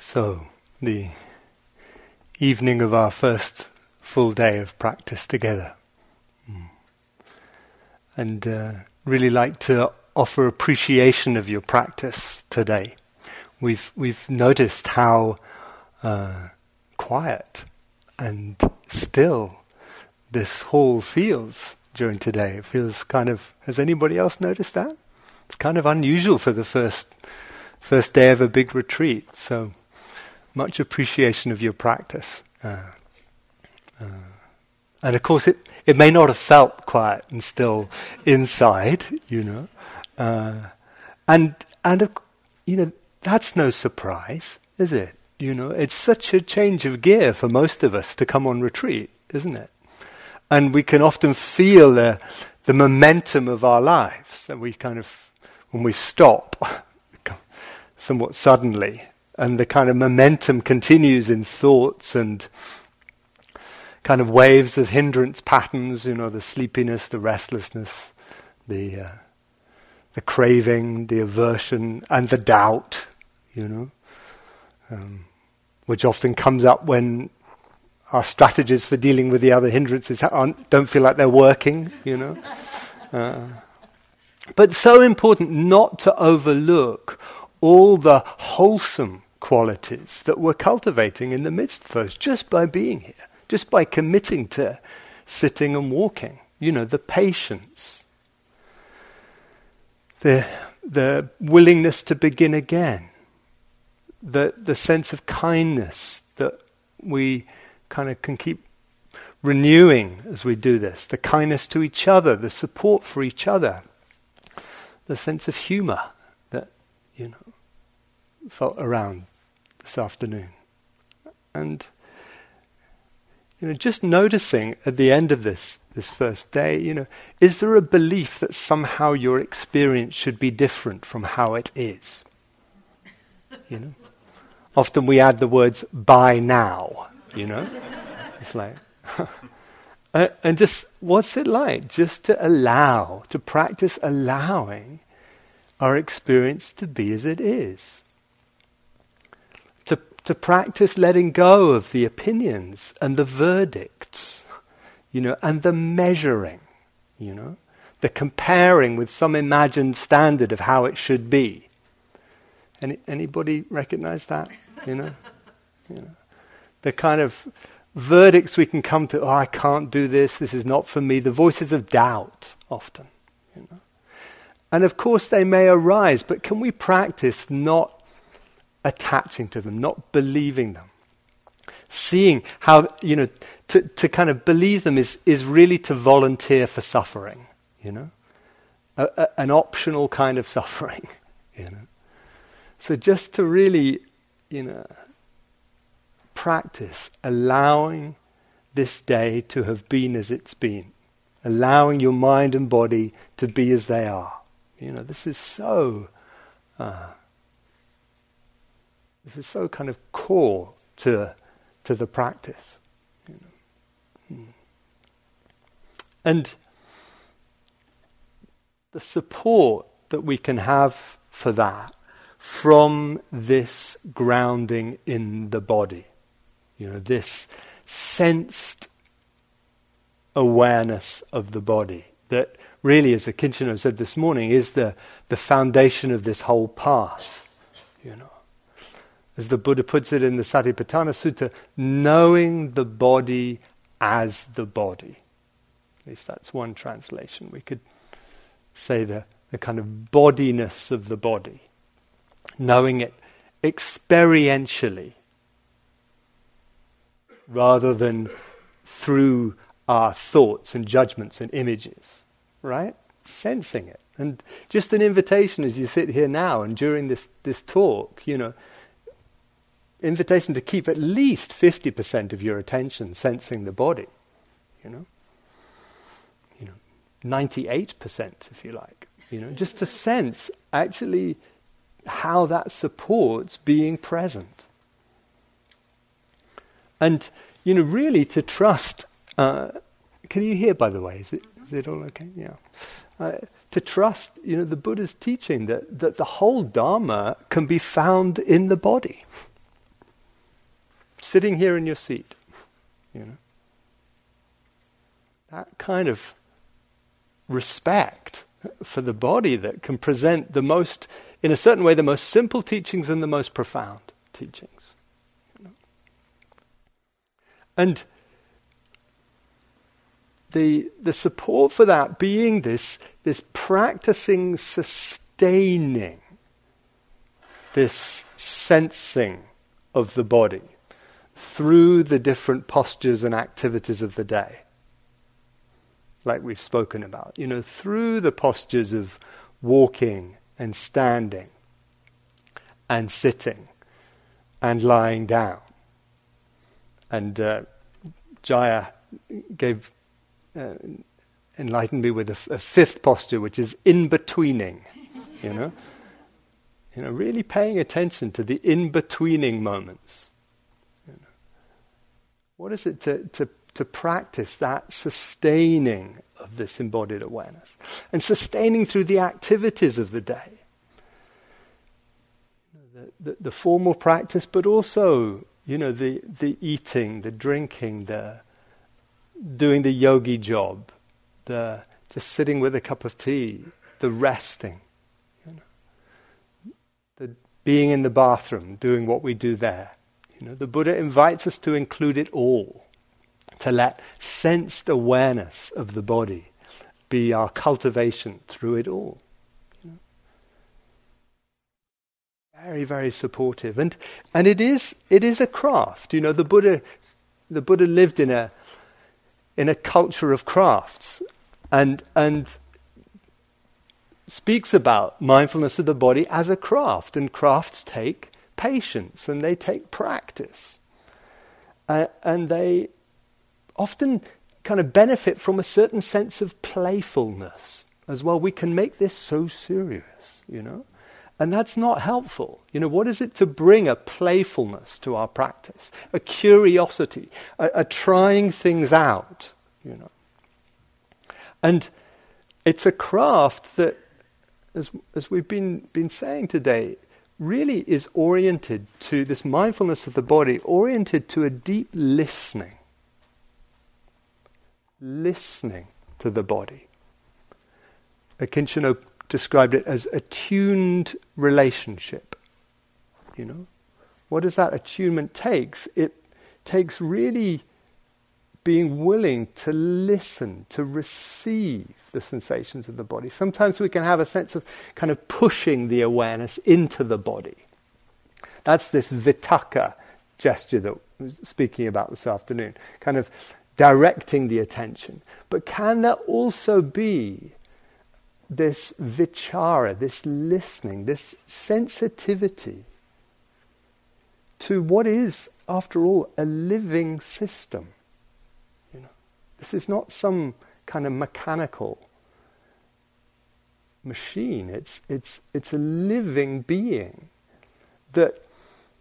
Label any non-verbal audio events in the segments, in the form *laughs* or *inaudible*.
So, the evening of our first full day of practice together. Mm. And uh, really like to offer appreciation of your practice today. We've, we've noticed how uh, quiet and still this hall feels during today. It feels kind of, has anybody else noticed that? It's kind of unusual for the first, first day of a big retreat. So, much appreciation of your practice. Uh, uh, and of course, it, it may not have felt quiet and still inside, you know. Uh, and, and, you know, that's no surprise, is it? You know, it's such a change of gear for most of us to come on retreat, isn't it? And we can often feel the, the momentum of our lives that we kind of, when we stop *laughs* somewhat suddenly, and the kind of momentum continues in thoughts and kind of waves of hindrance patterns, you know, the sleepiness, the restlessness, the uh, the craving, the aversion, and the doubt, you know, um, which often comes up when our strategies for dealing with the other hindrances don't feel like they're working, you know. *laughs* Uh, but so important not to overlook all the wholesome qualities that we're cultivating in the midst of us just by being here, just by committing to sitting and walking. You know, the patience, the, the willingness to begin again, the, the sense of kindness that we kind of can keep renewing as we do this, the kindness to each other, the support for each other, the sense of humor felt around this afternoon. And you know, just noticing at the end of this this first day, you know, is there a belief that somehow your experience should be different from how it is? You know? Often we add the words by now, you know? It's like *laughs* and just what's it like just to allow, to practice allowing our experience to be as it is to practice letting go of the opinions and the verdicts, you know, and the measuring, you know, the comparing with some imagined standard of how it should be. Any, anybody recognize that? You know, *laughs* you know, the kind of verdicts we can come to. Oh, I can't do this. This is not for me. The voices of doubt often, you know. And of course, they may arise, but can we practice not attaching to them, not believing them. Seeing how, you know, to, to kind of believe them is, is really to volunteer for suffering, you know? A, a, an optional kind of *laughs* suffering, you know? So just to really, you know, practice allowing this day to have been as it's been, allowing your mind and body to be as they are. You know, this is so uh, this is so kind of core to, to the practice. Hmm. And the support that we can have for that from this grounding in the body, you know, this sensed awareness of the body that really, as Akincano said this morning, is the, the foundation of this whole path. You know as the Buddha puts it in the Satipatthana Sutta, knowing the body as the body. At least that's one translation. We could say the, the kind of bodiness of the body, knowing it experientially rather than through our thoughts and judgments and images, right? Sensing it. And just an invitation as you sit here now and during this, this talk, you know, invitation to keep at least 50% of your attention sensing the body, you know. You know, 98% if you like, you know, just to sense actually how that supports being present. And, you know, really to trust, uh, can you hear by the way, is it, is it all okay? Yeah. Uh, to trust, you know, the Buddha's teaching that, that the whole Dharma can be found in the body sitting here in your seat. You know? That kind of respect for the body that can present the most, in a certain way, the most simple teachings and the most profound teachings. And the, the support for that being this, this practicing, sustaining, this sensing of the body through the different postures and activities of the day. Like we've spoken about, you know, through the postures of walking and standing and sitting and lying down. And uh, Jaya gave uh, enlightened me with a, f- a fifth posture, which is in betweening. You know, you know, really paying attention to the in betweening moments. What is it to, to to practice that sustaining of this embodied awareness and sustaining through the activities of the day? The, the, the formal practice, but also, you know, the, the eating, the drinking, the doing the yogi job, the just sitting with a cup of tea, the resting, you know, the being in the bathroom, doing what we do there. You know, the Buddha invites us to include it all, to let sensed awareness of the body be our cultivation through it all. Very, very supportive, and and it is it is a craft. You know, the Buddha, the Buddha lived in a in a culture of crafts and, and speaks about mindfulness of the body as a craft. And crafts take patience and they take practice. Uh, and they often kind of benefit from a certain sense of playfulness as well. We can make this so serious, you know? And that's not helpful. You know, what is it to bring a playfulness to our practice, a curiosity, a, a trying things out, you know? And it's a craft that, as, as we've been, been saying today, really is oriented to this mindfulness of the body, oriented to a deep listening. Listening to the body. Akincano described it as attuned relationship. You know? What does that attunement takes? It takes really being willing to listen, to receive the sensations of the body. Sometimes we can have a sense of kind of pushing the awareness into the body. That's this vitakka gesture that I was speaking about this afternoon, kind of directing the attention. But can there also be this vichara, this listening, this sensitivity to what is, after all, a living system. This is not some kind of mechanical machine. It's, it's, it's a living being that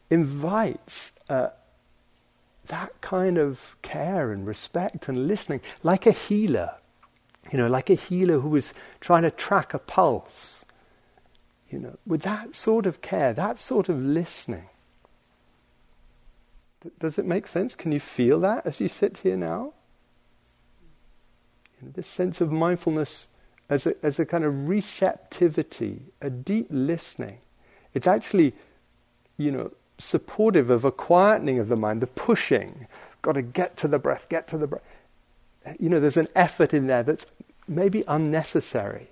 invites uh, that kind of care and respect and listening, like a healer you know, like a healer who was trying to track a pulse. You know, with that sort of care, that sort of listening. Does it make sense? Can you feel that as you sit here now? You know, this sense of mindfulness as a, as a kind of receptivity, a deep listening. It's actually, you know, supportive of a quietening of the mind, the pushing. Got to get to the breath, get to the breath you know, there's an effort in there that's maybe unnecessary.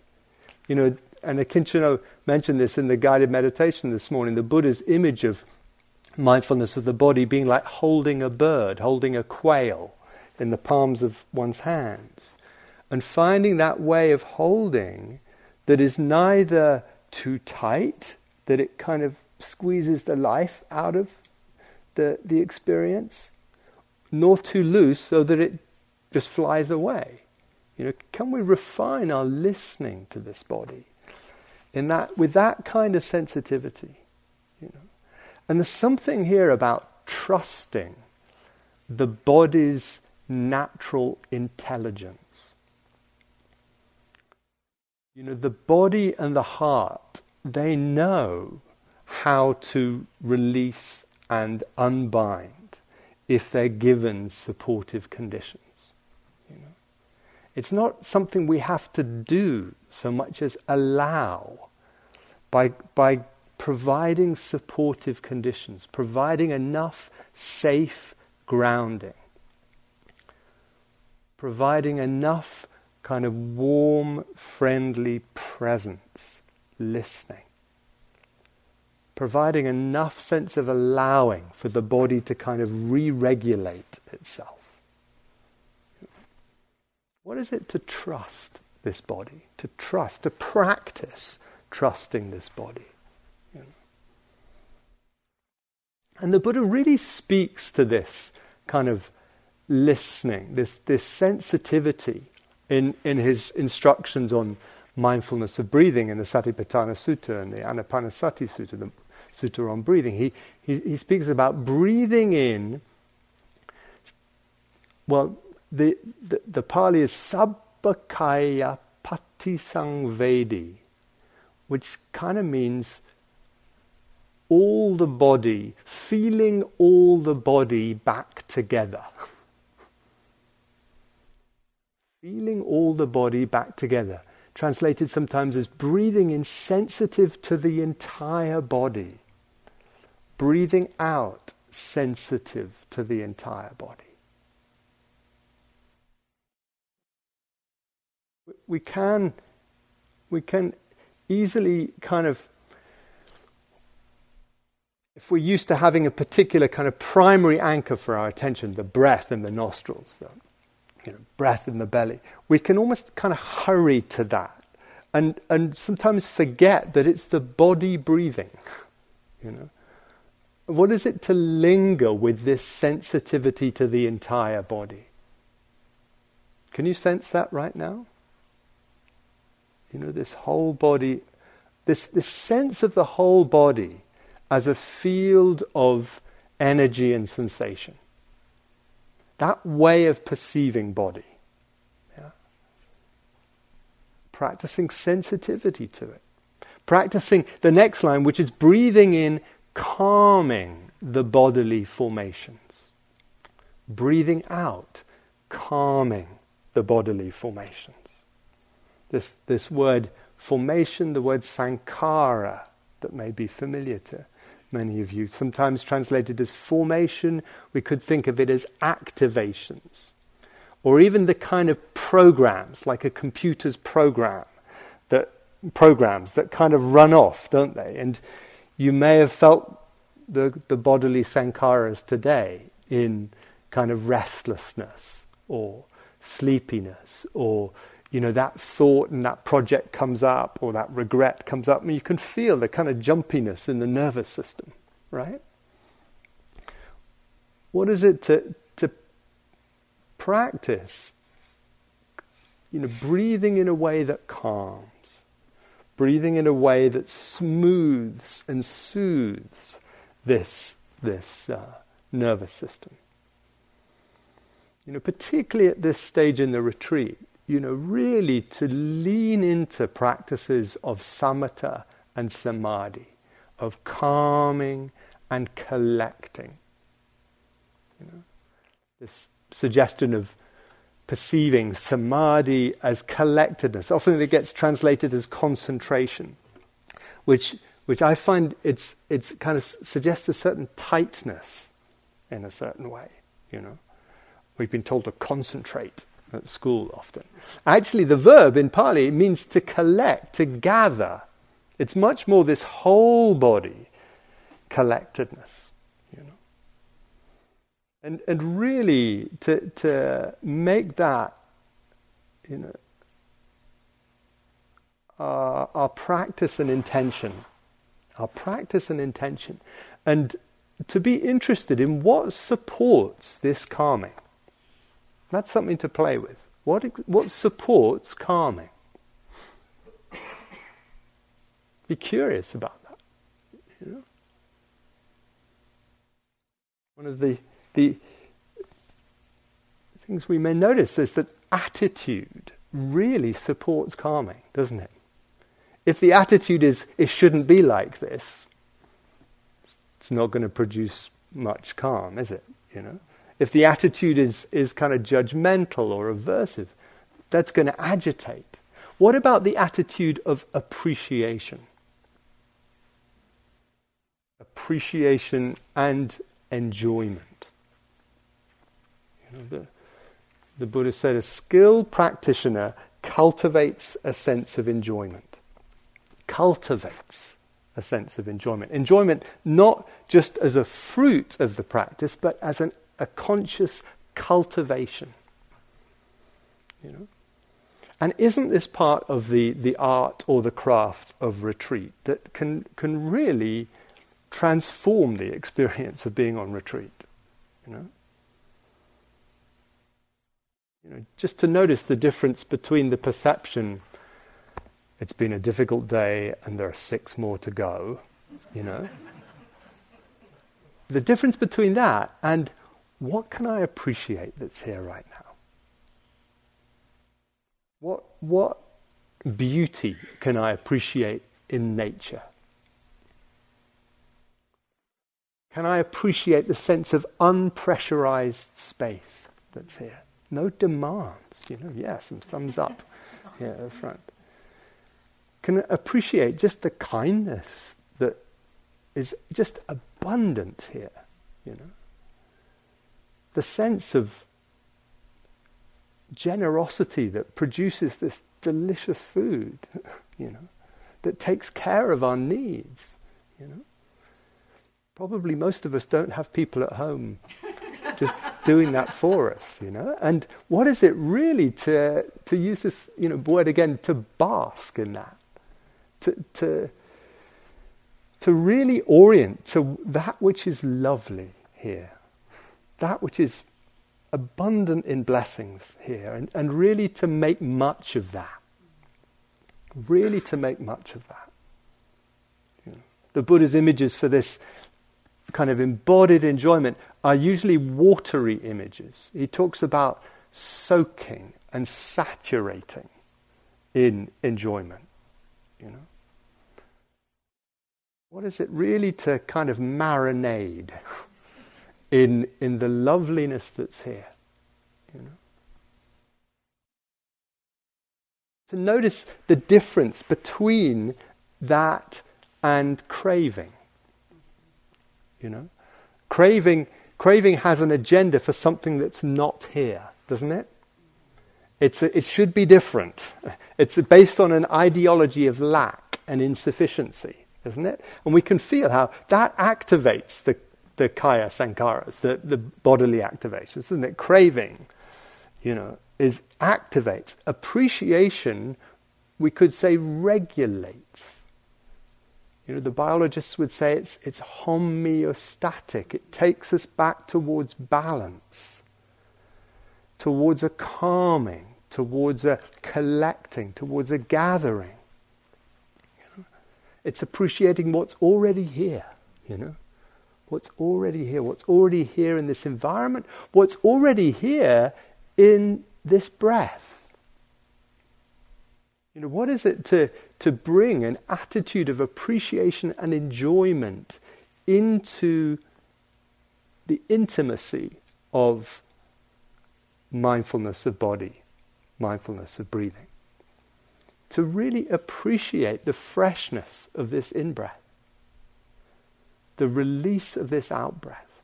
You know, and Akincano mentioned this in the guided meditation this morning, the Buddha's image of mindfulness of the body being like holding a bird, holding a quail in the palms of one's hands. And finding that way of holding that is neither too tight, that it kind of squeezes the life out of the, the experience, nor too loose so that it just flies away. You know, can we refine our listening to this body in that with that kind of sensitivity? You know, and there's something here about trusting the body's natural intelligence. You know, the body and the heart, they know how to release and unbind if they're given supportive conditions. You know? It's not something we have to do so much as allow by, by providing supportive conditions, providing enough safe grounding, providing enough kind of warm, friendly presence, listening providing enough sense of allowing for the body to kind of re regulate itself. What is it to trust this body? To trust, to practice trusting this body. And the Buddha really speaks to this kind of listening, this, this sensitivity in, in his instructions on mindfulness of breathing in the Satipatthana Sutta and the Anapanasati Sutta, the sutta on breathing. He, he, he speaks about breathing in, well, the, the, the Pali is sabbakaya patisangvedi, which kind of means all the body, feeling all the body back together. *laughs* feeling all the body back together. Translated sometimes as breathing insensitive to the entire body breathing out sensitive to the entire body. We can, we can easily kind of, if we're used to having a particular kind of primary anchor for our attention, the breath and the nostrils, the you know, breath in the belly, we can almost kind of hurry to that and, and sometimes forget that it's the body breathing, *laughs* you know. What is it to linger with this sensitivity to the entire body? Can you sense that right now? You know, this whole body, this, this sense of the whole body as a field of energy and sensation. That way of perceiving body. Yeah? Practicing sensitivity to it. Practicing the next line, which is breathing in calming the bodily formations. Breathing out, calming the bodily formations. This, this word formation, the word sankhara, that may be familiar to many of you, sometimes translated as formation, we could think of it as activations. Or even the kind of programs, like a computer's program, that programs that kind of run off, don't they? And you may have felt the, the bodily sankharas today in kind of restlessness or sleepiness or you know that thought and that project comes up or that regret comes up and you can feel the kind of jumpiness in the nervous system right what is it to to practice you know breathing in a way that calms breathing in a way that smooths and soothes this, this uh, nervous system. You know, particularly at this stage in the retreat, you know, really to lean into practices of samatha and samadhi, of calming and collecting. You know, this suggestion of perceiving samadhi as collectedness. Often it gets translated as concentration, which, which I find it's, it's kind of suggests a certain tightness in a certain way, you know. We've been told to concentrate at school often. Actually, the verb in Pali means to collect, to gather. It's much more this whole body collectedness. You know? And, and really, to, to make that, you know, our, our practice and intention, our practice and intention, and to be interested in what supports this calming. That's something to play with. What, what supports calming? Be curious about that. You know? One of the the things we may notice is that attitude really supports calming, doesn't it? If the attitude is, it shouldn't be like this, it's not going to produce much calm, is it? You know? If the attitude is, is kind of judgmental or aversive, that's going to agitate. What about the attitude of appreciation? Appreciation and enjoyment. You know, the, the Buddha said a skilled practitioner cultivates a sense of enjoyment. Cultivates a sense of enjoyment. Enjoyment not just as a fruit of the practice, but as an, a conscious cultivation. You know? And isn't this part of the, the art or the craft of retreat that can, can really transform the experience of being on retreat? You know? You know, just to notice the difference between the perception, it's been a difficult day and there are six more to go, you know. the difference between that and what can I appreciate that's here right now? What, what beauty can I appreciate in nature? Can I appreciate the sense of unpressurized space that's here? No demands, you know, yeah, some thumbs up *laughs* here the front. Can appreciate just the kindness that is just abundant here, you know. The sense of generosity that produces this delicious food, *laughs* you know, that takes care of our needs, you know. Probably most of us don't have people at home *laughs* just doing that for us, you know. And what is it really to to use this, you know, word again to bask in that, to to to really orient to that which is lovely here, that which is abundant in blessings here, and, and really to make much of that. Really to make much of that. You know, the Buddha's images for this kind of embodied enjoyment are usually watery images. He talks about soaking and saturating in enjoyment. You know? What is it really to kind of marinade *laughs* in, in the loveliness that's here? You know? To notice the difference between that and craving. You know? Craving Craving has an agenda for something that's not here, doesn't it? It's a, it should be different. It's based on an ideology of lack and insufficiency, isn't it? And we can feel how that activates the, the kaya sankharas, the, the bodily activations, isn't it? Craving, you know, is activates. Appreciation, we could say, regulates you know, the biologists would say it's, it's homeostatic. It takes us back towards balance, towards a calming, towards a collecting, towards a gathering. You know? It's appreciating what's already here, you know? What's already here, what's already here in this environment, what's already here in this breath. You know, what is it to, to bring an attitude of appreciation and enjoyment into the intimacy of mindfulness of body, mindfulness of breathing? To really appreciate the freshness of this in breath, the release of this out breath.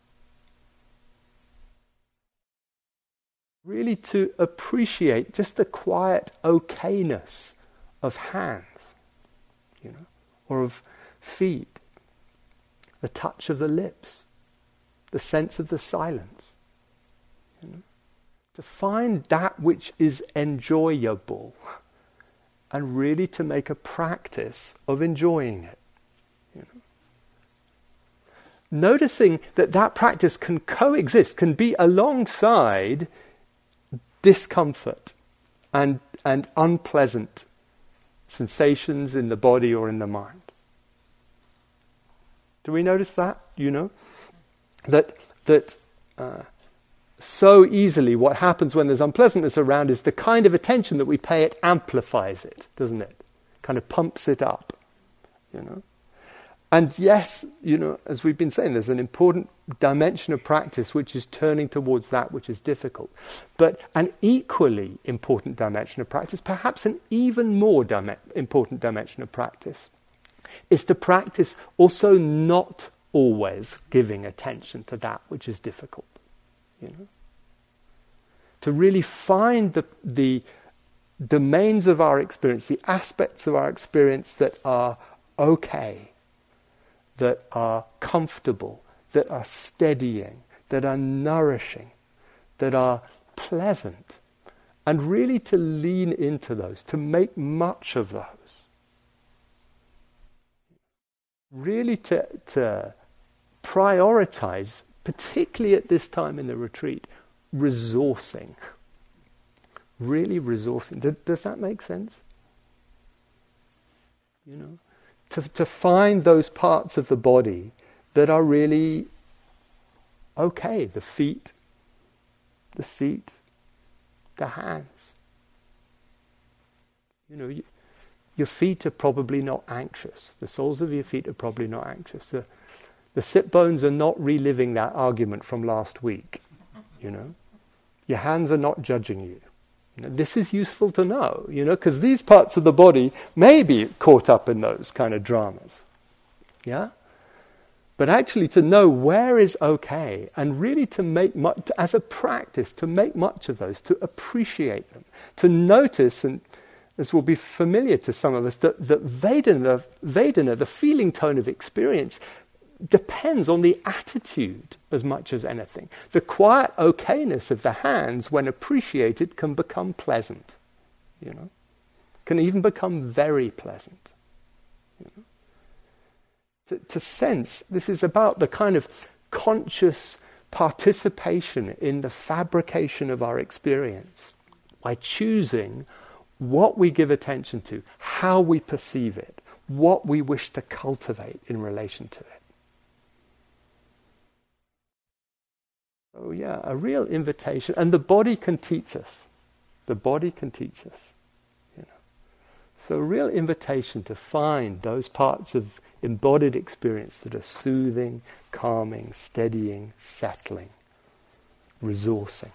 Really to appreciate just the quiet okayness of hands, you know, or of feet, the touch of the lips, the sense of the silence. You know? To find that which is enjoyable and really to make a practice of enjoying it. Noticing that that practice can coexist, can be alongside discomfort and, and unpleasant sensations in the body or in the mind. Do we notice that? You know? That, that uh, so easily what happens when there's unpleasantness around is the kind of attention that we pay it amplifies it, doesn't it? Kind of pumps it up, you know? And yes, you know, as we've been saying, there's an important dimension of practice which is turning towards that which is difficult. But an equally important dimension of practice, perhaps an even more dim- important dimension of practice, is to practice also not always giving attention to that which is difficult. You know? To really find the, the domains of our experience, the aspects of our experience that are okay that are comfortable, that are steadying, that are nourishing, that are pleasant, and really to lean into those, to make much of those. Really to, to prioritize, particularly at this time in the retreat, resourcing. Really resourcing. Does that make sense? You know? To, to find those parts of the body that are really okay the feet, the seat, the hands. You know, you, your feet are probably not anxious. The soles of your feet are probably not anxious. The, the sit bones are not reliving that argument from last week. You know, your hands are not judging you. This is useful to know, you know, because these parts of the body may be caught up in those kind of dramas. Yeah? But actually, to know where is okay and really to make much, as a practice, to make much of those, to appreciate them, to notice, and this will be familiar to some of us, that, that Vedana, Vedana, the feeling tone of experience, depends on the attitude as much as anything. The quiet okayness of the hands, when appreciated, can become pleasant. You know, can even become very pleasant. You know? to, to sense this is about the kind of conscious participation in the fabrication of our experience by choosing what we give attention to, how we perceive it, what we wish to cultivate in relation to it. Oh, yeah, a real invitation. And the body can teach us. The body can teach us. You know. So, a real invitation to find those parts of embodied experience that are soothing, calming, steadying, settling, resourcing,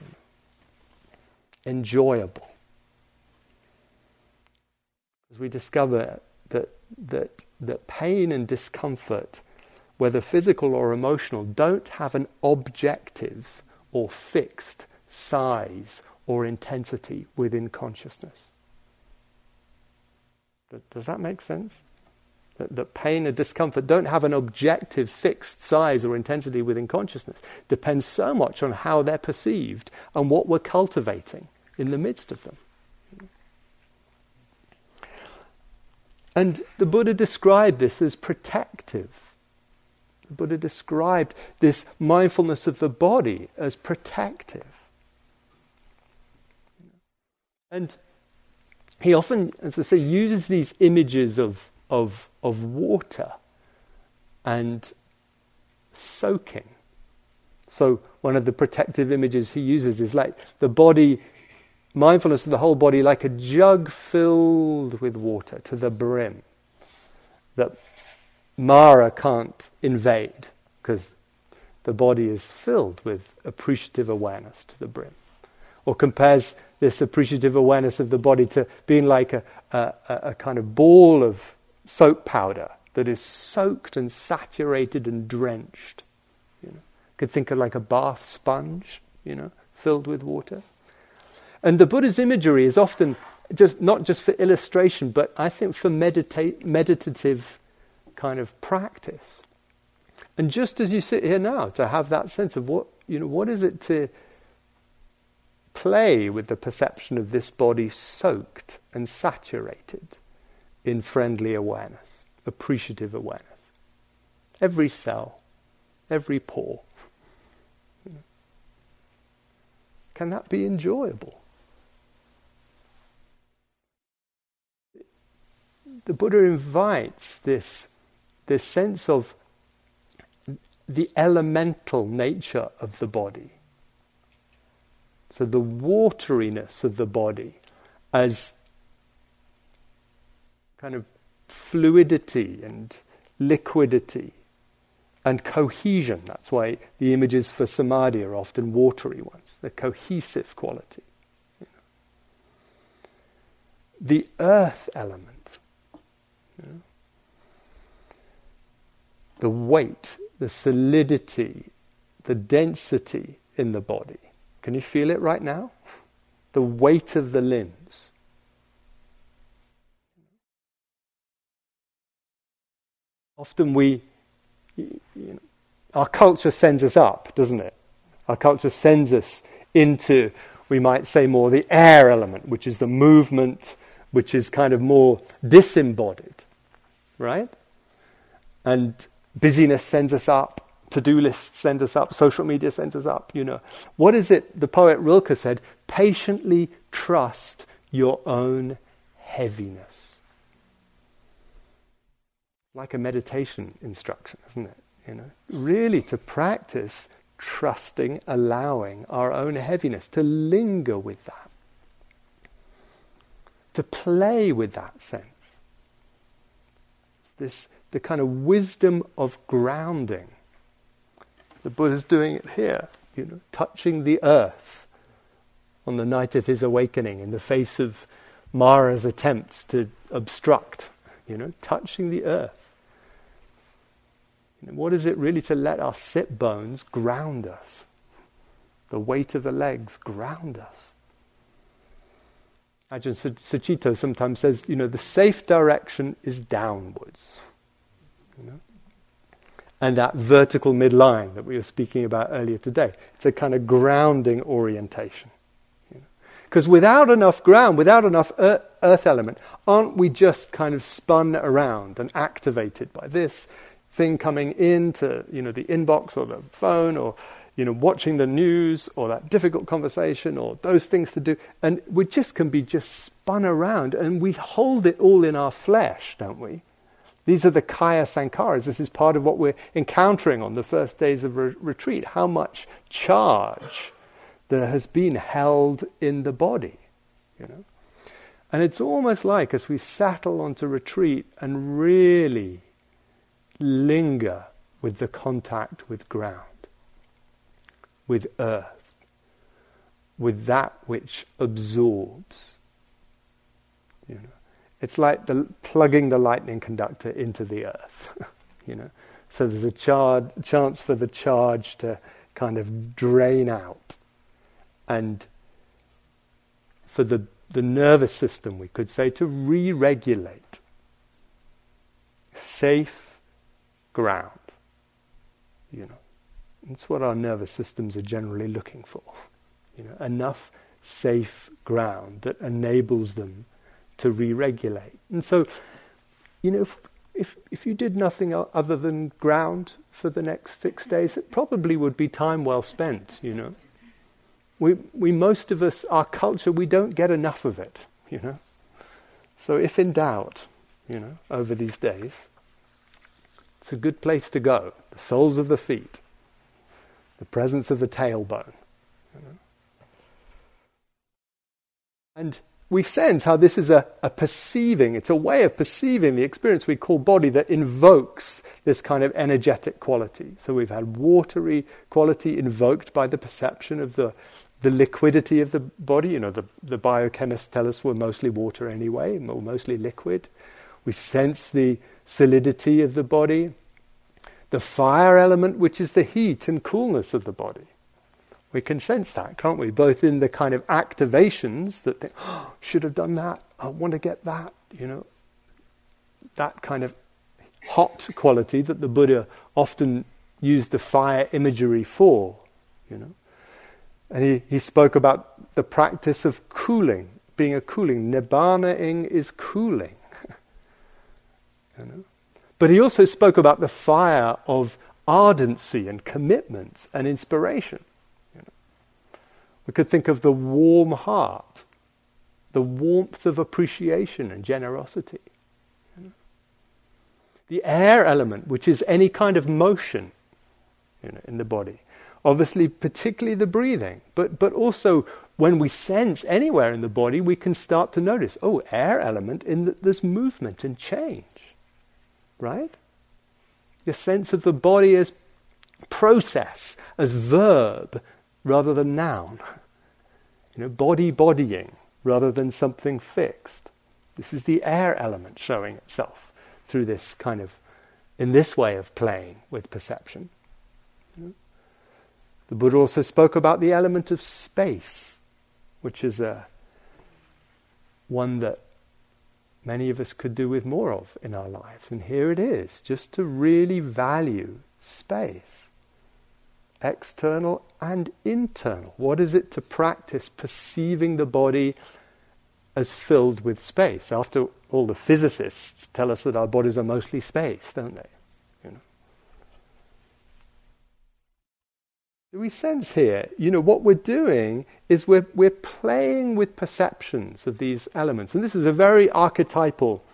you know. enjoyable. As we discover that, that, that pain and discomfort whether physical or emotional, don't have an objective or fixed size or intensity within consciousness. Does that make sense? That, that, pain and discomfort don't have an objective fixed size or intensity within consciousness. Depends so much on how they're perceived and what we're cultivating in the midst of them. And the Buddha described this as protective. The Buddha described this mindfulness of the body as protective. And he often, as I say, uses these images of, of, of water and soaking. So, one of the protective images he uses is like the body, mindfulness of the whole body, like a jug filled with water to the brim. That Mara can't invade because the body is filled with appreciative awareness to the brim. Or compares this appreciative awareness of the body to being like a, a, a kind of ball of soap powder that is soaked and saturated and drenched. You know, could think of like a bath sponge, you know, filled with water. And the Buddha's imagery is often just not just for illustration, but I think for medita- meditative kind of practice. And just as you sit here now, to have that sense of what, you know, what is it to play with the perception of this body soaked and saturated in friendly awareness, appreciative awareness. Every cell, every pore. Can that be enjoyable? The Buddha invites this this sense of the elemental nature of the body. So the wateriness of the body as kind of fluidity and liquidity, and cohesion. That's why the images for samadhi are often watery ones, the cohesive quality. The earth element, you know? The weight, the solidity, the density in the body. Can you feel it right now? The weight of the limbs. Often we you know, our culture sends us up, doesn't it? Our culture sends us into, we might say, more the air element, which is the movement, which is kind of more disembodied, right? And busyness sends us up, to do lists send us up, social media sends us up, you know. What is it? The poet Rilke said, patiently trust your own heaviness like a meditation instruction, isn't it? You know, really to practice trusting, allowing our own heaviness, to linger with that, to play with that sense. It's this the kind of wisdom of grounding. The Buddha's doing it here, you know, touching the earth on the night of his awakening in the face of Mara's attempts to obstruct, you know, touching the earth. You know, What is it really to let our sit bones ground us? The weight of the legs ground us. Ajahn Sucitto sometimes says, you know, the safe direction is downwards. You know? And that vertical midline that we were speaking about earlier today, it's a kind of grounding orientation. Because without enough ground, without enough earth element, aren't we just kind of spun around and activated by this thing coming into you know the inbox or the phone or you know watching the news or that difficult conversation or those things to do and we just can be just spun around and we hold it all in our flesh don't we these are the kaya sankharas this is part of what we're encountering on the first days of re- retreat. How much charge there has been held in the body you know? And it's almost like as we settle onto retreat and really linger with the contact with ground, with earth, with that which absorbs. You know, it's like the, plugging the lightning conductor into the earth. *laughs* you know, so there's a char- chance for the charge to kind of drain out, and for the the nervous system, we could say, to re-regulate. Safe ground. You know, it's what our nervous systems are generally looking for. You know, enough safe ground that enables them to re-regulate. And so, you know, if, if, if you did nothing other than ground for the next six days, it probably would be time well spent. You know, we we most of us, our culture, we don't get enough of it. You know, so if in doubt, you know, over these days, it's a good place to go. The soles of the feet, the presence of the tailbone. You know? And we sense how this is a, a perceiving, it's a way of perceiving the experience we call body that invokes this kind of energetic quality. So we've had watery quality invoked by the perception of the, the liquidity of the body. You know, the, the biochemists tell us we're mostly water anyway, we're mostly liquid. We sense the solidity of the body, the fire element, which is the heat and coolness of the body. We can sense that, can't we? Both in the kind of activations that think, oh, should have done that, I want to get that, you know, that kind of hot quality that the Buddha often used the fire imagery for, you know. And he, he spoke about the practice of cooling, being a cooling. Nibbana-ing is cooling. *laughs* You know? But he also spoke about the fire of ardency and commitments and inspiration. We could think of the warm heart, the warmth of appreciation and generosity. The air element, which is any kind of motion you know, in the body. Obviously, particularly the breathing, but, but also when we sense anywhere in the body, we can start to notice, oh, air element in that there's movement and change right? the sense of the body as process, as verb, rather than noun. *laughs* You know, body bodying rather than something fixed. This is the air element showing itself through this kind of, in this way of playing with perception. The Buddha also spoke about the element of space, which is a one that many of us could do with more of in our lives. And here it is, just to really value space, external and internal. What is it to practice perceiving the body as filled with space? After all, the physicists tell us that our bodies are mostly space, don't they? Do we sense here, you know, what we're doing is we're, we're playing with perceptions of these elements. And this is a very archetypal,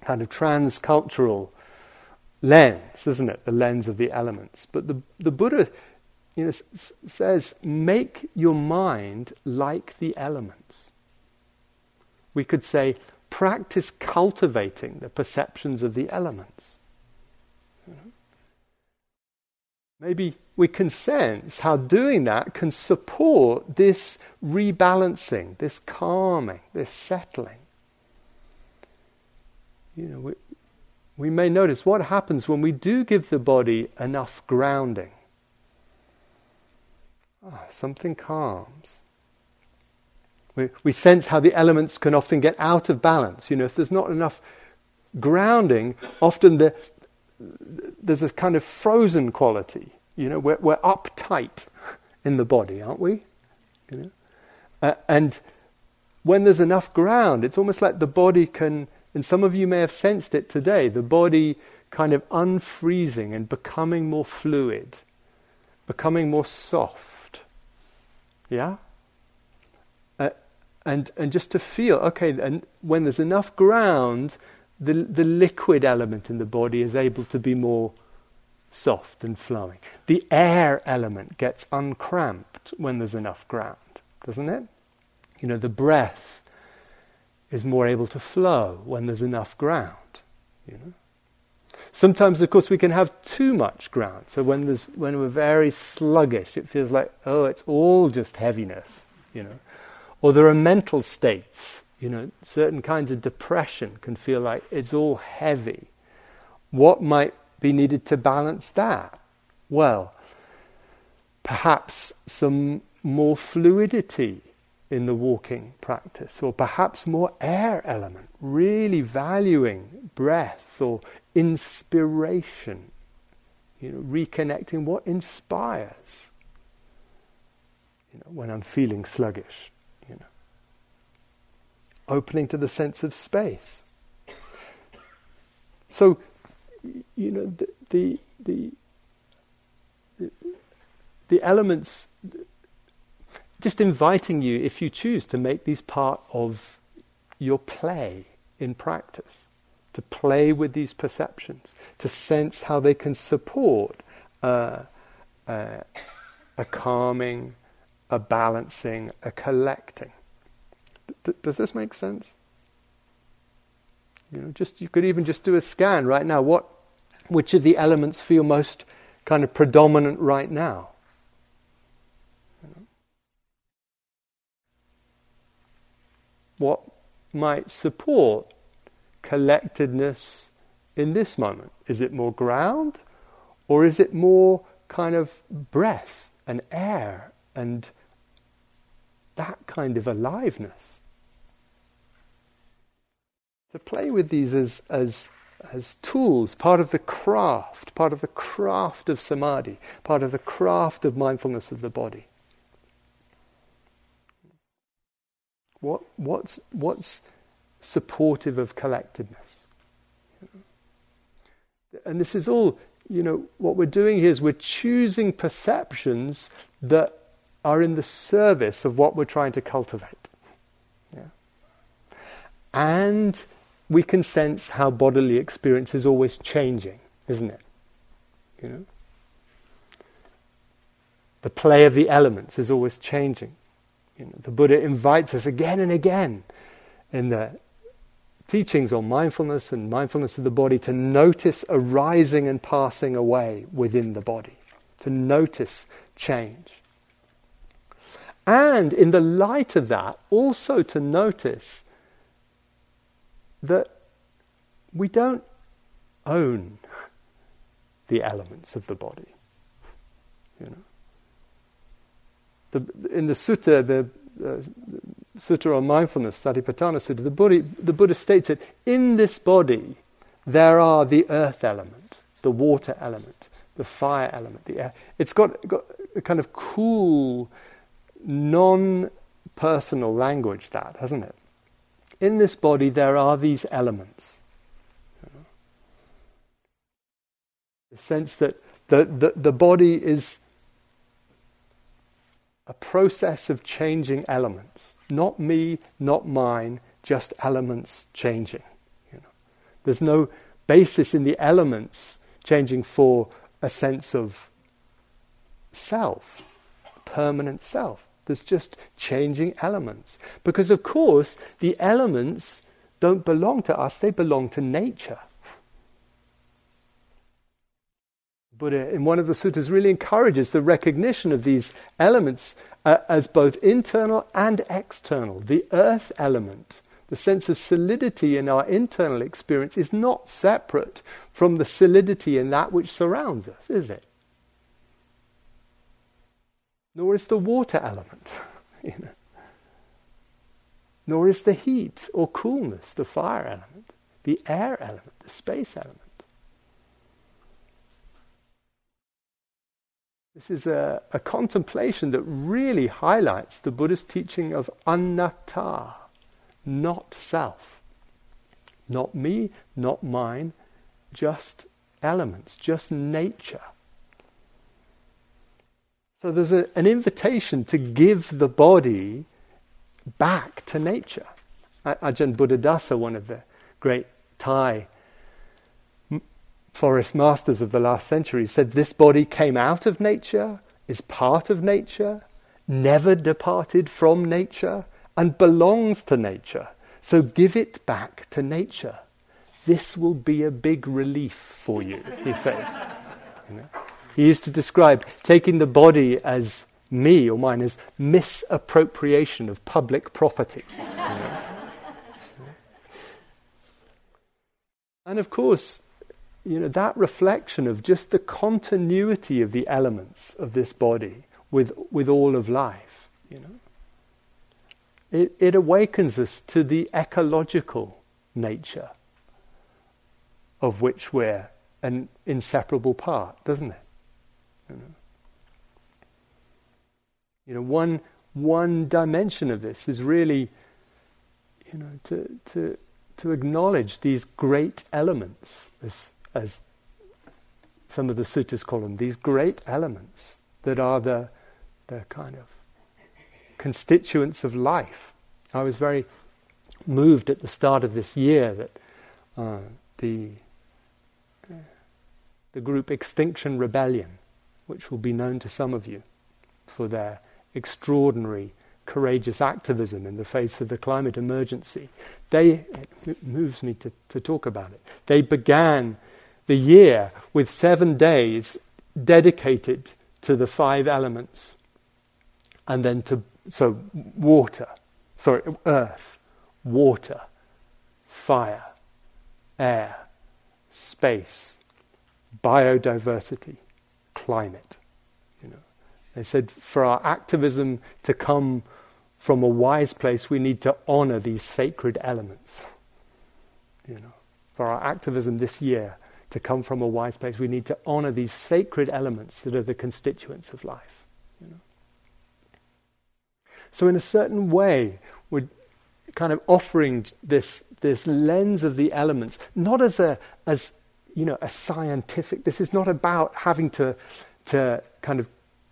kind of transcultural lens, isn't it? The lens of the elements. But the, the Buddha you know, s- says, make your mind like the elements. We could say, practice cultivating the perceptions of the elements. Maybe we can sense how doing that can support this rebalancing, this calming, this settling. You know, we, we may notice what happens when we do give the body enough grounding. Ah, something calms. We, we sense how the elements can often get out of balance. You know, if there's not enough grounding, often the, there's a kind of frozen quality. You know, we're, we're uptight in the body, aren't we? You know? Uh, and when there's enough ground, it's almost like the body can, and some of you may have sensed it today, the body kind of unfreezing and becoming more fluid, becoming more soft. Yeah? Uh, and, and just to feel, okay, and when there's enough ground, the, the liquid element in the body is able to be more soft and flowing. The air element gets uncramped when there's enough ground, doesn't it? You know, the breath is more able to flow when there's enough ground, you know. Sometimes, of course, we can have too much ground. So when, there's, when we're very sluggish, it feels like, oh, it's all just heaviness, you know. Or there are mental states, you know, certain kinds of depression can feel like it's all heavy. What might be needed to balance that? Well, perhaps some more fluidity in the walking practice, or perhaps more air element, really valuing breath or inspiration, you know, reconnecting what inspires. You know, when I'm feeling sluggish, you know, opening to the sense of space. So, you know, the the the, the, elements just inviting you, if you choose, to make these part of your play in practice, to play with these perceptions, to sense how they can support uh, uh, a calming, a balancing, a collecting. D- does this make sense? You know, just you could even just do a scan right now. What, which of the elements feel most kind of predominant right now? what might support collectedness in this moment? Is it more ground or is it more kind of breath and air and that kind of aliveness? To play with these as, as, as tools, part of the craft, part of the craft of samadhi, part of the craft of mindfulness of the body. What, what's, what's supportive of collectedness? And this is all, you know, what we're doing here is we're choosing perceptions that are in the service of what we're trying to cultivate. Yeah? And we can sense how bodily experience is always changing, isn't it? You know? The play of the elements is always changing. You know, the Buddha invites us again and again in the teachings on mindfulness and mindfulness of the body to notice arising and passing away within the body, to notice change. And in the light of that, also to notice that we don't own the elements of the body. You know, the, in the sutta, the uh, Sutta on Mindfulness, Satipatthana Sutta, the Buddha, the Buddha states that in this body there are the earth element, the water element, the fire element, the air. It's got, got a kind of cool, non personal language, that, hasn't it? In this body there are these elements. The sense that the, the, the body is a process of changing elements. Not me, not mine, just elements changing. You know. There's no basis in the elements changing for a sense of self, permanent self. There's just changing elements. Because, of course, the elements don't belong to us, they belong to nature. Buddha, in one of the suttas, really encourages the recognition of these elements uh, as both internal and external. The earth element, the sense of solidity in our internal experience, is not separate from the solidity in that which surrounds us, is it? Nor is the water element, *laughs* you know. Nor is the heat or coolness, the fire element, the air element, the space element. This is a, a contemplation that really highlights the Buddhist teaching of anatta, not self. Not me, not mine, just elements, just nature. So there's a, an invitation to give the body back to nature. Ajahn Buddhadasa, one of the great Thai forest masters of the last century said this body came out of nature, is part of nature, never departed from nature, and belongs to nature. So give it back to nature. This will be a big relief for you, he says. You know? He used to describe taking the body as me or mine as misappropriation of public property. You know? and of course, you know, that reflection of just the continuity of the elements of this body with, with all of life, you know, it, it awakens us to the ecological nature of which we're an inseparable part, doesn't it? You know, you know one, one dimension of this is really, you know, to, to, to acknowledge these great elements, this as some of the sutras call them, these great elements that are the, the kind of constituents of life. I was very moved at the start of this year that uh, the, the group Extinction Rebellion, which will be known to some of you for their extraordinary courageous activism in the face of the climate emergency. They, it moves me to, to talk about it. They began the year with seven days dedicated to the five elements. And then to, so water, sorry, earth, water, fire, air, space, biodiversity, climate. You know, they said for our activism to come from a wise place, we need to honor these sacred elements. You know, for our activism this year, to come from a wise place, we need to honor these sacred elements that are the constituents of life. You know? So, in a certain way, we're kind of offering this, this lens of the elements, not as a, as, you know, a scientific, this is not about having to, to kind of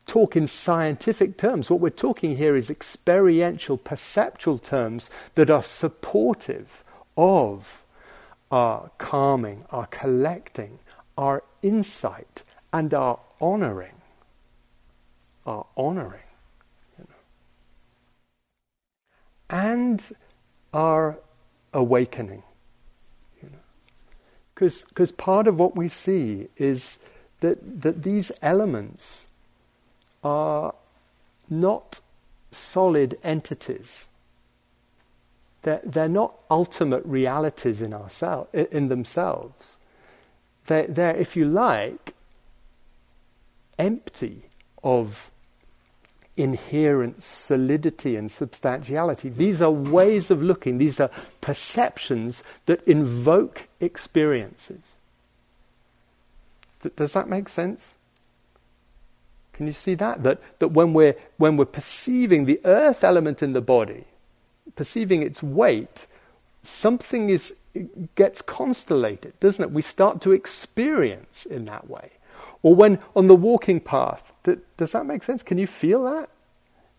talk in scientific terms. What we're talking here is experiential, perceptual terms that are supportive of our calming, our collecting, our insight, and our honoring. Our honoring. You know. And our awakening, Because part of what we see is that, that these elements are not solid entities. They're, they're not ultimate realities in, ourselves, in themselves. They're, they're, if you like, empty of inherent solidity and substantiality. These are ways of looking, these are perceptions that invoke experiences. Does that make sense? Can you see that? That, that when, we're, when we're perceiving the earth element in the body, perceiving its weight, something is, gets constellated, doesn't it? We start to experience in that way. Or when on the walking path, does that make sense? Can you feel that?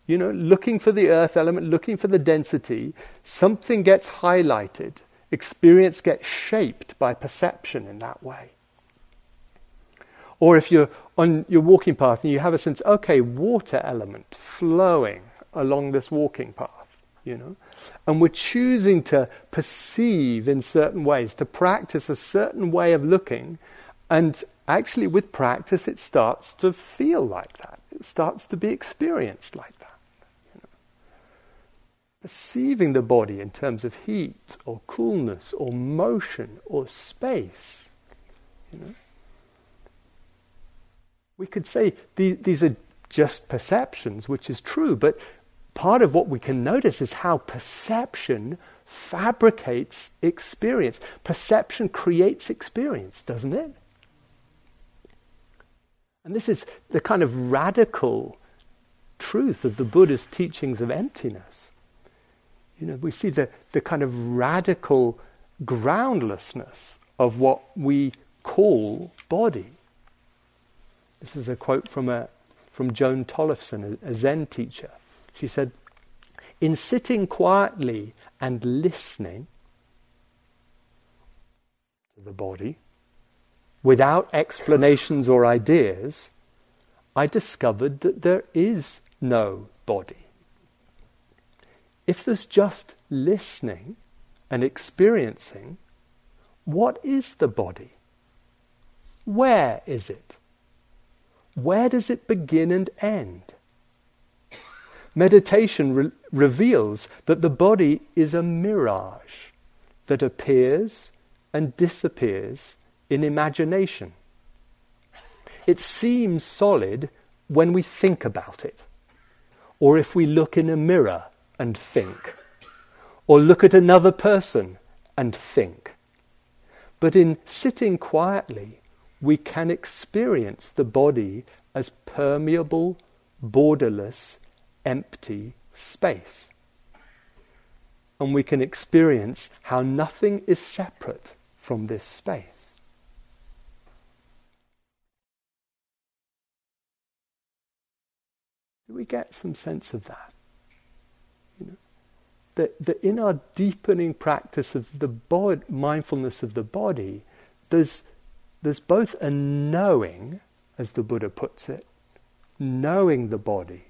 You know, looking for the earth element, looking for the density, something gets highlighted. Experience gets shaped by perception in that way. Or if you're on your walking path and you have a sense, okay, water element flowing along this walking path, you know, and we're choosing to perceive in certain ways, to practice a certain way of looking, and actually with practice it starts to feel like that. It starts to be experienced like that. You know. Perceiving the body in terms of heat or coolness or motion or space. You know we could say these are just perceptions, which is true, but part of what we can notice is how perception fabricates experience. Perception creates experience, doesn't it? And this is the kind of radical truth of the Buddha's teachings of emptiness. You know, we see the, the kind of radical groundlessness of what we call body. This is a quote from, a, from Joan Tollifson, a, a Zen teacher. She said, In sitting quietly and listening to the body, without explanations or ideas, I discovered that there is no body. If there's just listening and experiencing, what is the body? Where is it? Where does it begin and end? Meditation re- reveals that the body is a mirage that appears and disappears in imagination. It seems solid when we think about it, or if we look in a mirror and think, or look at another person and think. But in sitting quietly, we can experience the body as permeable, borderless, empty space. And we can experience how nothing is separate from this space. Do we get some sense of that? You know, that, that in our deepening practice of the bod- mindfulness of the body, there's there's both a knowing, as the Buddha puts it, knowing the body,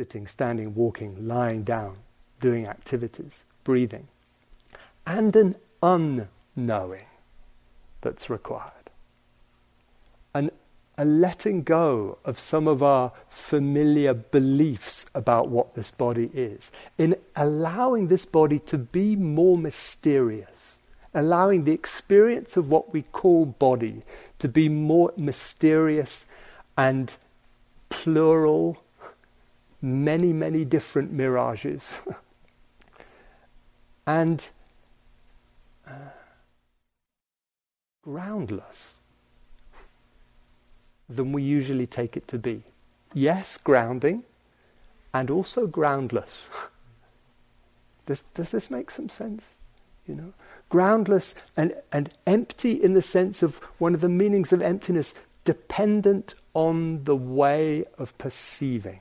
sitting, standing, walking, lying down, doing activities, breathing, and an unknowing that's required. An, a letting go of some of our familiar beliefs about what this body is, in allowing this body to be more mysterious allowing the experience of what we call body to be more mysterious and plural, many, many different mirages. *laughs* and uh, groundless than we usually take it to be. Yes, grounding, and also groundless. *laughs* does, does this make some sense? You know, groundless and, and empty in the sense of one of the meanings of emptiness, dependent on the way of perceiving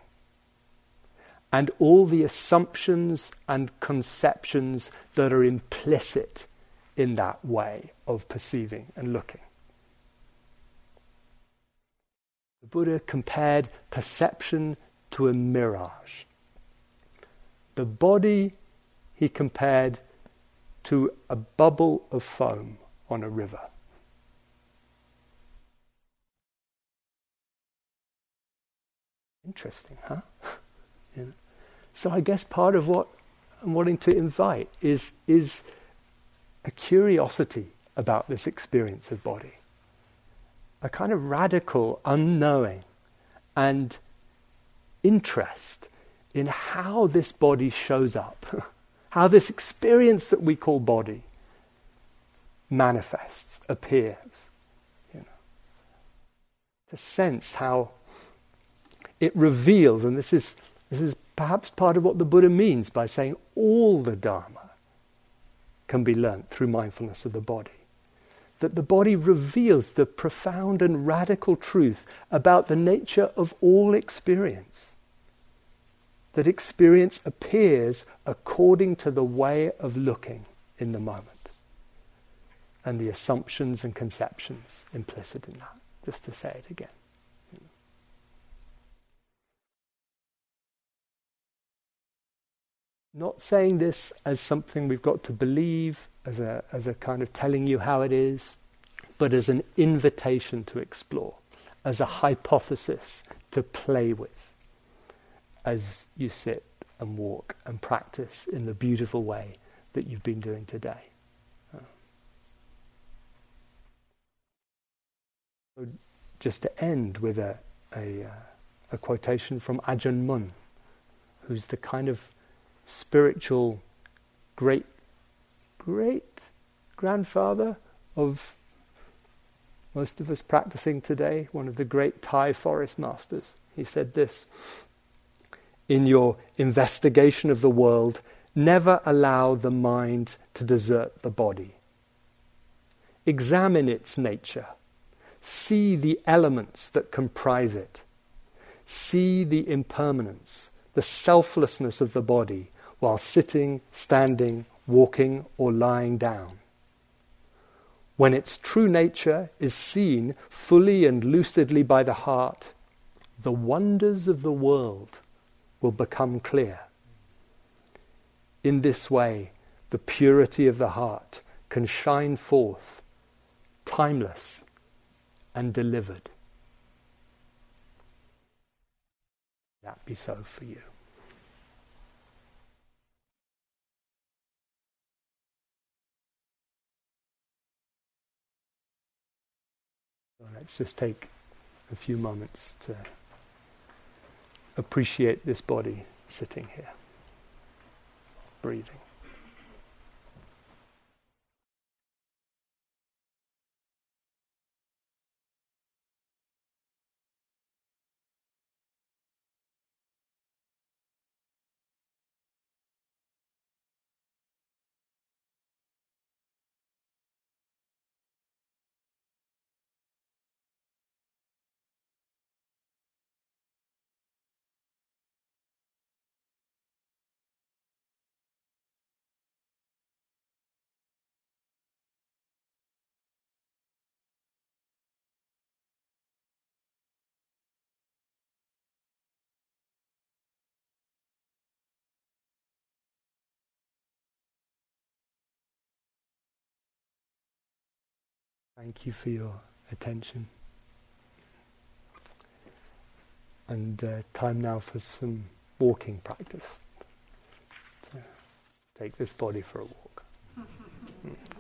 and all the assumptions and conceptions that are implicit in that way of perceiving and looking. The Buddha compared perception to a mirage. The body he compared to a bubble of foam on a river. Interesting, huh? *laughs* So I guess part of what I'm wanting to invite is, is a curiosity about this experience of body, a kind of radical unknowing and interest in how this body shows up, *laughs* how this experience that we call body manifests, appears. You know. To sense how it reveals, and this is, this is perhaps part of what the Buddha means by saying all the Dharma can be learnt through mindfulness of the body. That the body reveals the profound and radical truth about the nature of all experience. That experience appears according to the way of looking in the moment and the assumptions and conceptions implicit in that, just to say it again. Not saying this as something we've got to believe, as a, as a kind of telling you how it is, but as an invitation to explore, as a hypothesis to play with, as you sit and walk and practice in the beautiful way that you've been doing today. just to end with a, a, uh, a quotation from Ajahn Mun, who's the kind of spiritual great great grandfather of most of us practicing today, one of the great Thai forest masters. He said this In your investigation of the world, never allow the mind to desert the body. Examine its nature. See the elements that comprise it. See the impermanence, the selflessness of the body while sitting, standing, walking, or lying down. When its true nature is seen fully and lucidly by the heart, the wonders of the world will become clear. In this way, the purity of the heart can shine forth, timeless and delivered. That be so for you. Let's just take a few moments to appreciate this body sitting here, breathing. Thank you for your attention. And uh, time now for some walking practice. So take this body for a walk. *laughs*